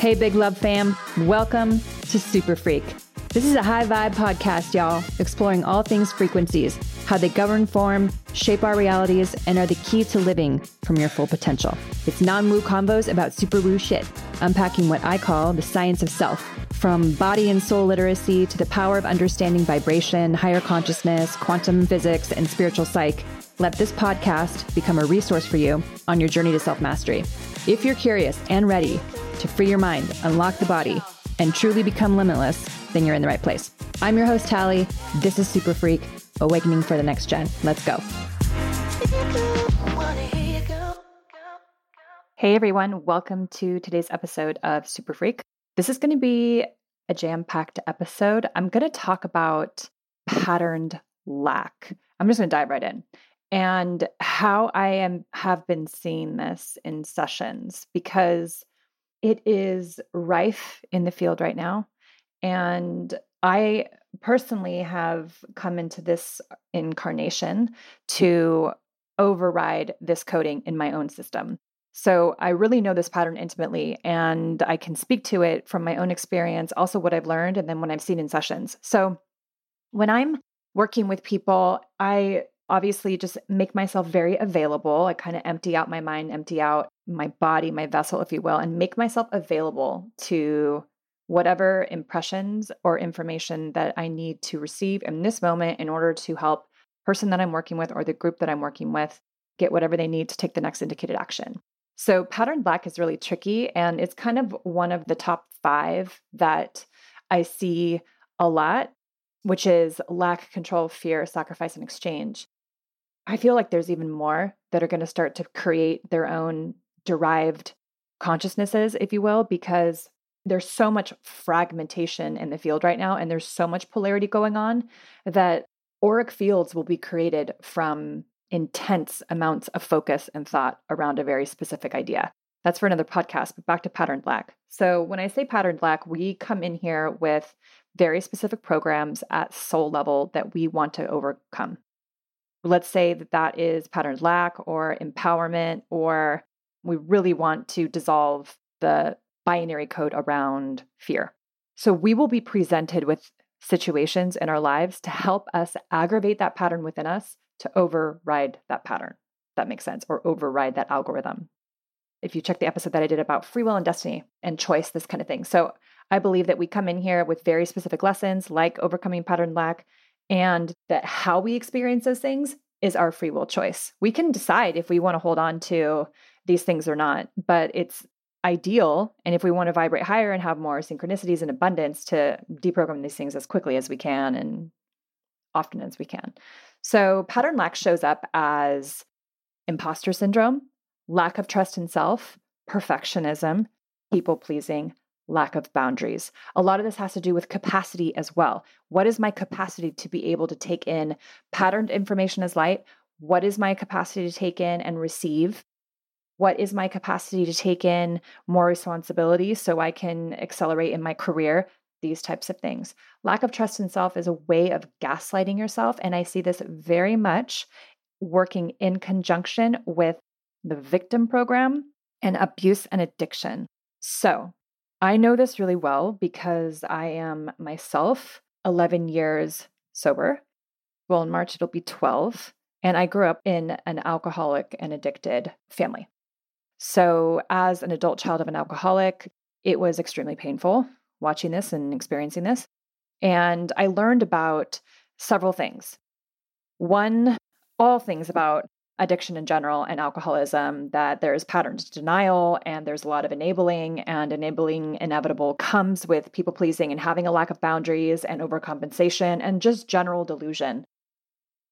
Hey, Big Love fam. Welcome to Super Freq. This is a high vibe podcast, y'all, exploring all things frequencies, how they govern form, shape our realities, and are the key to living from your full potential. It's non woo combos about super woo shit, unpacking what I call the science of self, from body and soul literacy to the power of understanding vibration, higher consciousness, quantum physics, and spiritual psych. Let this podcast become a resource for you on your journey to self mastery. If you're curious and ready to free your mind, unlock the body, and truly become limitless, then you're in the right place. I'm your host, Talie. This is Super Freq, Awakening for the Next Gen. Let's go. Hey, everyone. Welcome to today's episode of Super Freq. This is going to be a jam packed episode. I'm going to talk about patterned lack. I'm just going to dive right in and how I am have been seeing this in sessions because it is rife in the field right now. And I personally have come into this incarnation mm-hmm. to override this coding in my own system. So I really know this pattern intimately and I can speak to it from my own experience, also what I've learned, and then what I've seen in sessions. So when I'm working with people, I obviously just make myself very available. I kind of empty out my mind, empty out my body, my vessel, if you will, and make myself available to whatever impressions or information that I need to receive in this moment in order to help person that I'm working with or the group that I'm working with get whatever they need to take the next indicated action. So pattern lack is really tricky and it's kind of one of the top 5 that I see a lot, which is lack, control, fear, sacrifice and exchange. I feel like there's even more that are going to start to create their own derived consciousnesses, if you will, because there's so much fragmentation in the field right now, and there's so much polarity going on that auric fields will be created from intense amounts of focus and thought around a very specific idea. That's for another podcast, but back to patterned lack. So, when I say patterned lack, we come in here with very specific programs at soul level that we want to overcome. Let's say that that is patterned lack or empowerment, or we really want to dissolve the binary code around fear. So we will be presented with situations in our lives to help us aggravate that pattern within us to override that pattern. That makes sense, or override that algorithm. If you check the episode that I did about free will and destiny and choice, this kind of thing. So I believe that we come in here with very specific lessons like overcoming pattern lack, and that how we experience those things is our free will choice. We can decide if we want to hold on to these things or not, but it's ideal. And if we want to vibrate higher and have more synchronicities and abundance, to deprogram these things as quickly as we can and often as we can. So, pattern lack shows up as imposter syndrome, lack of trust in self, perfectionism, people pleasing, lack of boundaries. A lot of this has to do with capacity as well. What is my capacity to be able to take in patterned information as light? What is my capacity to take in and receive? What is my capacity to take in more responsibility so I can accelerate in my career? These types of things. Lack of trust in self is a way of gaslighting yourself. And I see this very much working in conjunction with the victim program and abuse and addiction. So, I know this really well because I am myself 11 years sober. Well, in March, it'll be 12. And I grew up in an alcoholic and addicted family. So, as an adult child of an alcoholic, it was extremely painful watching this and experiencing this. And I learned about several things. One, all things about addiction in general and alcoholism that there's patterns of denial and there's a lot of enabling and enabling inevitable comes with people pleasing and having a lack of boundaries and overcompensation and just general delusion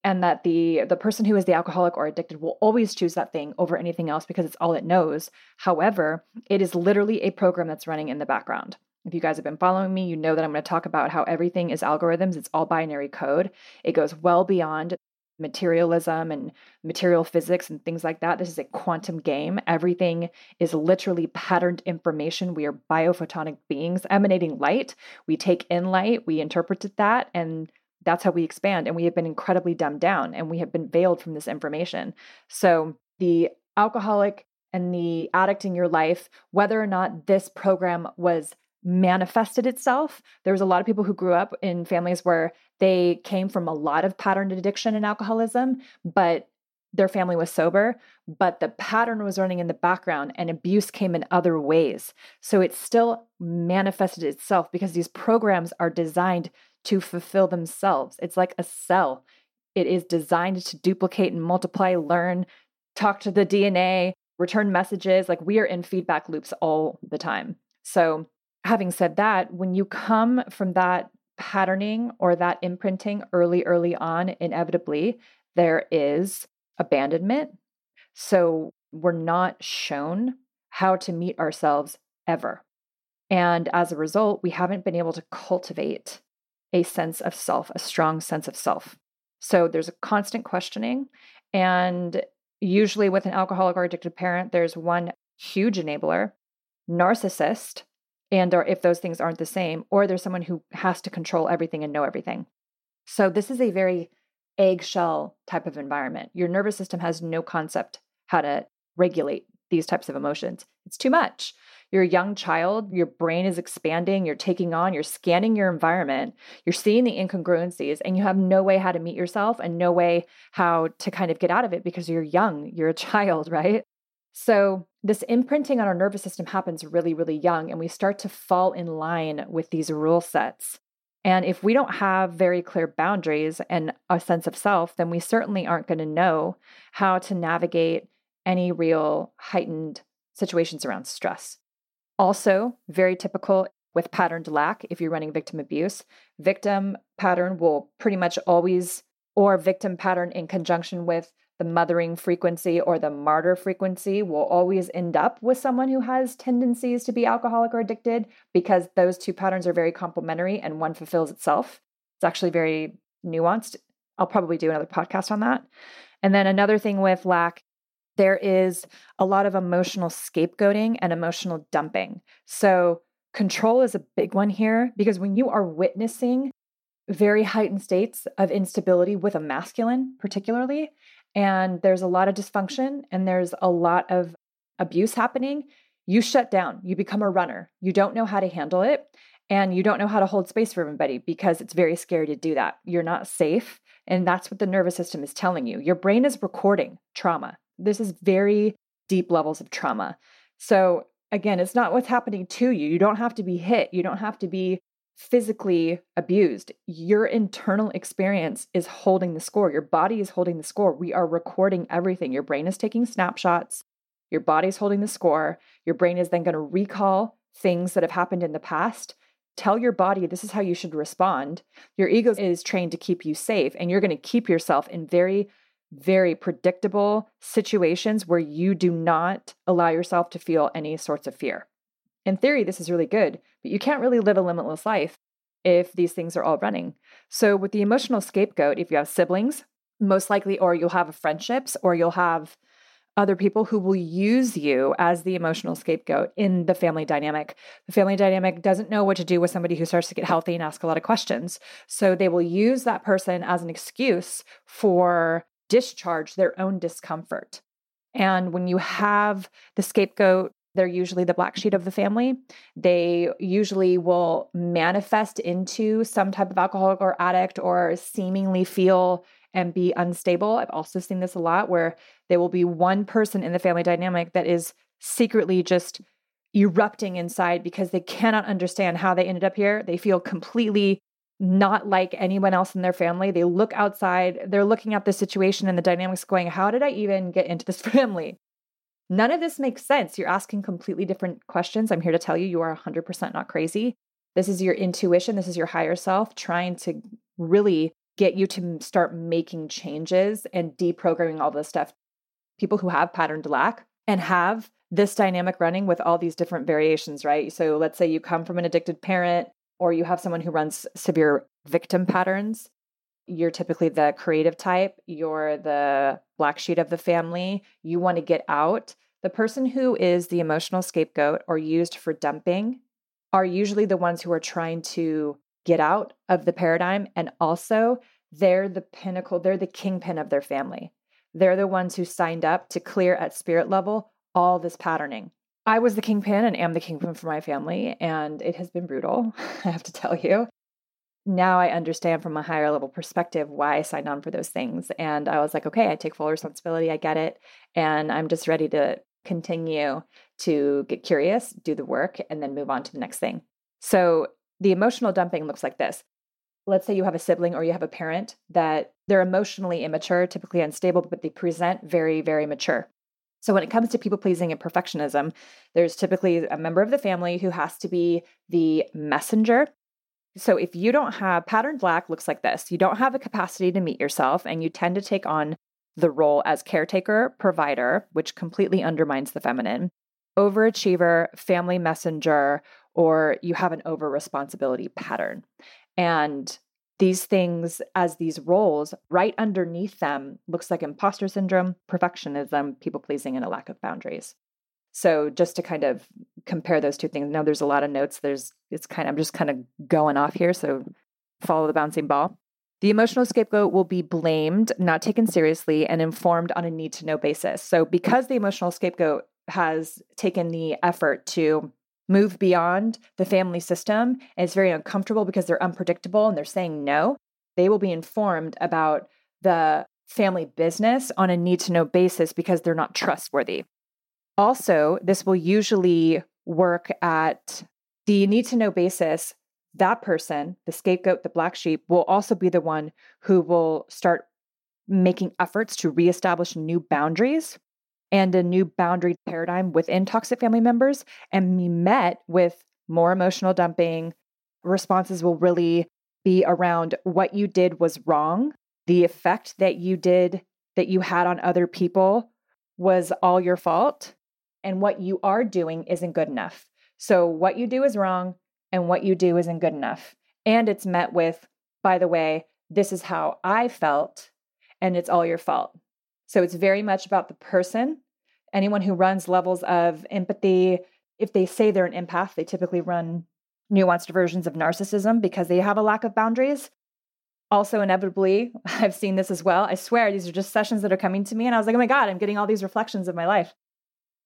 and that the the person who is the alcoholic or addicted will always choose that thing over anything else because it's all it knows however it is literally a program that's running in the background if you guys have been following me, you know that I'm going to talk about how everything is algorithms. It's all binary code. It goes well beyond materialism and material physics and things like that. This is a quantum game. Everything is literally patterned information. We are biophotonic beings emanating light. We take in light, we interpret that, and that's how we expand. And we have been incredibly dumbed down and we have been veiled from this information. So the alcoholic and the addict in your life, whether or not this program was manifested itself. There was a lot of people who grew up in families where they came from a lot of patterned addiction and alcoholism, but their family was sober, but the pattern was running in the background and abuse came in other ways. So it still manifested itself because these programs are designed to fulfill themselves. It's like a cell. It is designed to duplicate and multiply, learn, talk to the DNA, return messages. Like we are in feedback loops all the time. So, having said that, when you come from that patterning or that imprinting early, early on, inevitably, there is abandonment. So, we're not shown how to meet ourselves ever. And as a result, we haven't been able to cultivate a sense of self, a strong sense of self. So there's a constant questioning. And usually with an alcoholic or addicted parent, there's one huge enabler, narcissist, and or if those things aren't the same, or there's someone who has to control everything and know everything. So this is a very eggshell type of environment. Your nervous system has no concept how to regulate these types of emotions. It's too much. You're a young child, your brain is expanding, you're taking on, you're scanning your environment, you're seeing the incongruencies, and you have no way how to meet yourself and no way how to kind of get out of it because you're young, you're a child, right? So, this imprinting on our nervous system happens really, really young, and we start to fall in line with these rule sets. And if we don't have very clear boundaries and a sense of self, then we certainly aren't going to know how to navigate any real heightened situations around stress. Also, very typical with patterned lack if you're running victim abuse. Victim pattern will pretty much always, or victim pattern in conjunction with the mothering frequency or the martyr frequency will always end up with someone who has tendencies to be alcoholic or addicted because those two patterns are very complementary and one fulfills itself. It's actually very nuanced. I'll probably do another podcast on that. And then another thing with lack there is a lot of emotional scapegoating and emotional dumping. So, control is a big one here because when you are witnessing very heightened states of instability with a masculine, particularly, and there's a lot of dysfunction and there's a lot of abuse happening, you shut down. You become a runner. You don't know how to handle it and you don't know how to hold space for everybody because it's very scary to do that. You're not safe. And that's what the nervous system is telling you. Your brain is recording trauma. This is very deep levels of trauma. So, again, it's not what's happening to you. You don't have to be hit, you don't have to be physically abused. Your internal experience is holding the score. Your body is holding the score. We are recording everything. Your brain is taking snapshots. Your body's holding the score. Your brain is then going to recall things that have happened in the past. Tell your body this is how you should respond. Your ego is trained to keep you safe, and you're going to keep yourself in very very predictable situations where you do not allow yourself to feel any sorts of fear. In theory, this is really good, but you can't really live a limitless life if these things are all running. So, with the emotional scapegoat, if you have siblings, most likely, or you'll have friendships, or you'll have other people who will use you as the emotional scapegoat in the family dynamic. The family dynamic doesn't know what to do with somebody who starts to get healthy and ask a lot of questions. So they will use that person as an excuse for discharge their own discomfort. And when you have the scapegoat, they're usually the black sheep of the family. They usually will manifest into some type of alcoholic or addict or seemingly feel and be unstable. I've also seen this a lot where there will be one person in the family dynamic that is secretly just erupting inside because they cannot understand how they ended up here. They feel completely not like anyone else in their family. They look outside, they're looking at the situation and the dynamics going, How did I even get into this family? None of this makes sense. You're asking completely different questions. I'm here to tell you, you are 100% not crazy. This is your intuition, this is your higher self trying to really get you to start making changes and deprogramming all this stuff. People who have patterned lack and have this dynamic running with all these different variations, right? So let's say you come from an addicted parent, or you have someone who runs severe victim patterns, you're typically the creative type, you're the black sheet of the family, you want to get out. The person who is the emotional scapegoat or used for dumping are usually the ones who are trying to get out of the paradigm. And also, they're the pinnacle, they're the kingpin of their family. They're the ones who signed up to clear at spirit level all this patterning. I was the kingpin and am the kingpin for my family, and it has been brutal, I have to tell you. Now I understand from a higher level perspective why I signed on for those things. And I was like, okay, I take full responsibility. I get it. And I'm just ready to continue to get curious, do the work, and then move on to the next thing. So the emotional dumping looks like this. Let's say you have a sibling or you have a parent that they're emotionally immature, typically unstable, but they present very, very mature. So, when it comes to people pleasing and perfectionism, there's typically a member of the family who has to be the messenger. So, if you don't have pattern lack, looks like this you don't have a capacity to meet yourself, and you tend to take on the role as caretaker, provider, which completely undermines the feminine, overachiever, family messenger, or you have an over responsibility pattern. And these things as these roles right underneath them looks like imposter syndrome perfectionism people pleasing and a lack of boundaries. So just to kind of compare those two things now there's a lot of notes there's it's kind of i'm just kind of going off here so follow the bouncing ball. The emotional scapegoat will be blamed not taken seriously and informed on a need to know basis. So because the emotional scapegoat has taken the effort to move beyond the family system and it's very uncomfortable because they're unpredictable and they're saying no, they will be informed about the family business on a need to know basis because they're not trustworthy. Also, this will usually work at the need to know basis. That person, the scapegoat, the black sheep, will also be the one who will start making efforts to reestablish new boundaries and a new boundary paradigm within toxic family members and be met with more emotional dumping. Responses will really be around what you did was wrong, the effect that you did that you had on other people was all your fault, and what you are doing isn't good enough. So, what you do is wrong, and what you do isn't good enough. And it's met with, by the way, this is how I felt, and it's all your fault. So it's very much about the person. Anyone who runs levels of empathy, if they say they're an empath, they typically run nuanced versions of narcissism because they have a lack of boundaries. Also, inevitably, I've seen this as well. I swear, these are just sessions that are coming to me. And I was like, oh my God, I'm getting all these reflections of my life.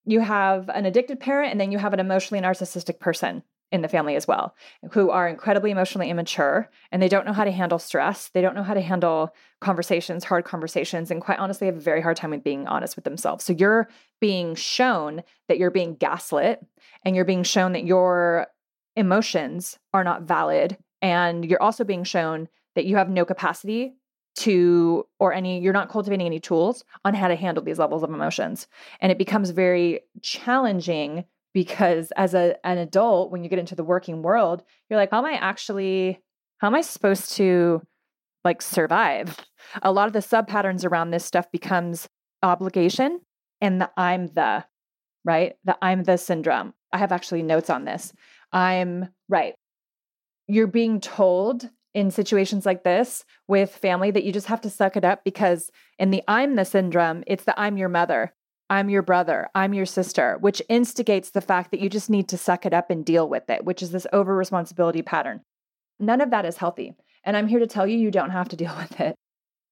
You have an addicted parent, and then you have an emotionally narcissistic person in the family as well, who are incredibly emotionally immature and they don't know how to handle stress. They don't know how to handle conversations, hard conversations, and quite honestly have a very hard time with being honest with themselves. So you're being shown that you're being gaslit and you're being shown that your emotions are not valid. And you're also being shown that you have no capacity to or any you're not cultivating any tools on how to handle these levels of emotions and it becomes very challenging because as a an adult when you get into the working world you're like how am i actually how am i supposed to like survive? A lot of the sub patterns around this stuff becomes obligation and the i'm the right? The i'm the syndrome. I have actually notes on this. I'm right. You're being told in situations like this with family that you just have to suck it up because in the I'm the syndrome, it's the I'm your mother. I'm your brother, I'm your sister, which instigates the fact that you just need to suck it up and deal with it, which is this over responsibility pattern. None of that is healthy. And I'm here to tell you, you don't have to deal with it.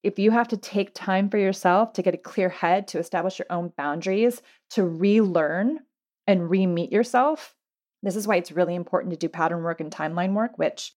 If you have to take time for yourself to get a clear head, to establish your own boundaries, to relearn and re meet yourself, this is why it's really important to do pattern work and timeline work, which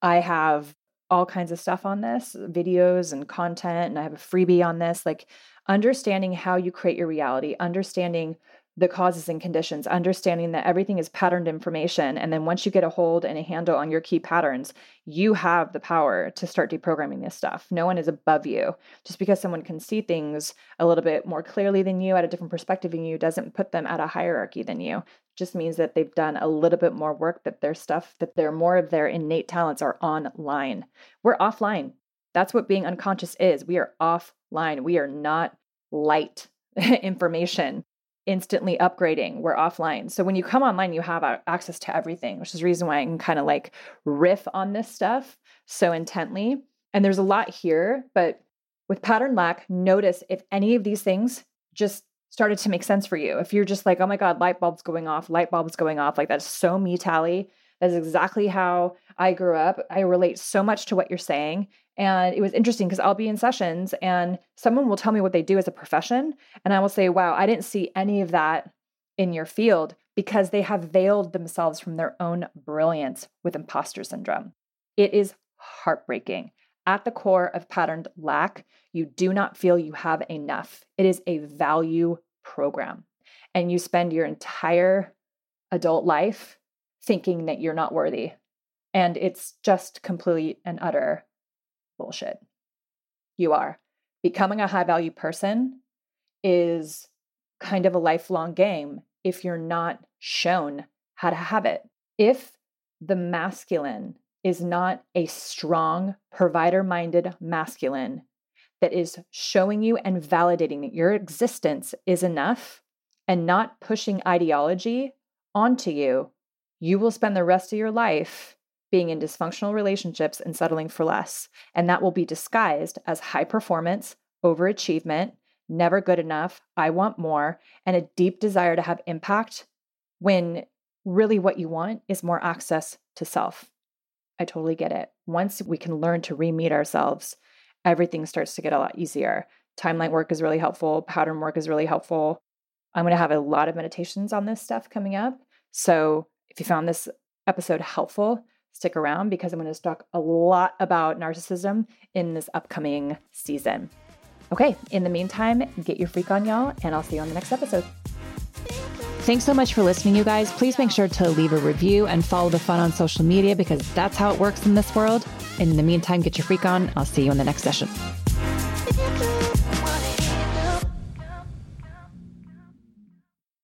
I have all kinds of stuff on this videos and content, and I have a freebie on this. Like, understanding how you create your reality, understanding the causes and conditions, understanding that everything is patterned information. And then once you get a hold and a handle on your key patterns, you have the power to start deprogramming this stuff. No one is above you. Just because someone can see things a little bit more clearly than you, at a different perspective than you, doesn't put them at a hierarchy than you. Just means that they've done a little bit more work, that their stuff, that their more of their innate talents are online. We're offline. That's what being unconscious is. We are offline. We are not light information instantly upgrading. We're offline. So when you come online, you have access to everything, which is the reason why I can kind of like riff on this stuff so intently. And there's a lot here, but with pattern lack, notice if any of these things just started to make sense for you. If you're just like, oh my God, light bulbs going off, light bulbs going off, like that's so me, Talie. That's exactly how I grew up. I relate so much to what you're saying. And it was interesting because I'll be in sessions and someone will tell me what they do as a profession. And I will say, wow, I didn't see any of that in your field because they have veiled themselves from their own brilliance with imposter syndrome. It is heartbreaking. At the core of patterned lack, you do not feel you have enough. It is a value program. And you spend your entire adult life thinking that you're not worthy. And it's just complete and utter bullshit. You are. Becoming a high value person is kind of a lifelong game if you're not shown how to have it. If the masculine is not a strong, provider minded masculine that is showing you and validating that your existence is enough and not pushing ideology onto you, you will spend the rest of your life being in dysfunctional relationships and settling for less. And that will be disguised as high performance, overachievement, never good enough, I want more, and a deep desire to have impact when really what you want is more access to self. I totally get it. Once we can learn to re meet ourselves, everything starts to get a lot easier. Timeline work is really helpful, pattern work is really helpful. I'm going to have a lot of meditations on this stuff coming up. So if you found this episode helpful, stick around because I'm going to talk a lot about narcissism in this upcoming season. Okay, in the meantime, get your freak on, y'all, and I'll see you on the next episode. Thanks so much for listening, you guys. Please make sure to leave a review and follow the fun on social media because that's how it works in this world. In the meantime, get your freak on. I'll see you in the next session.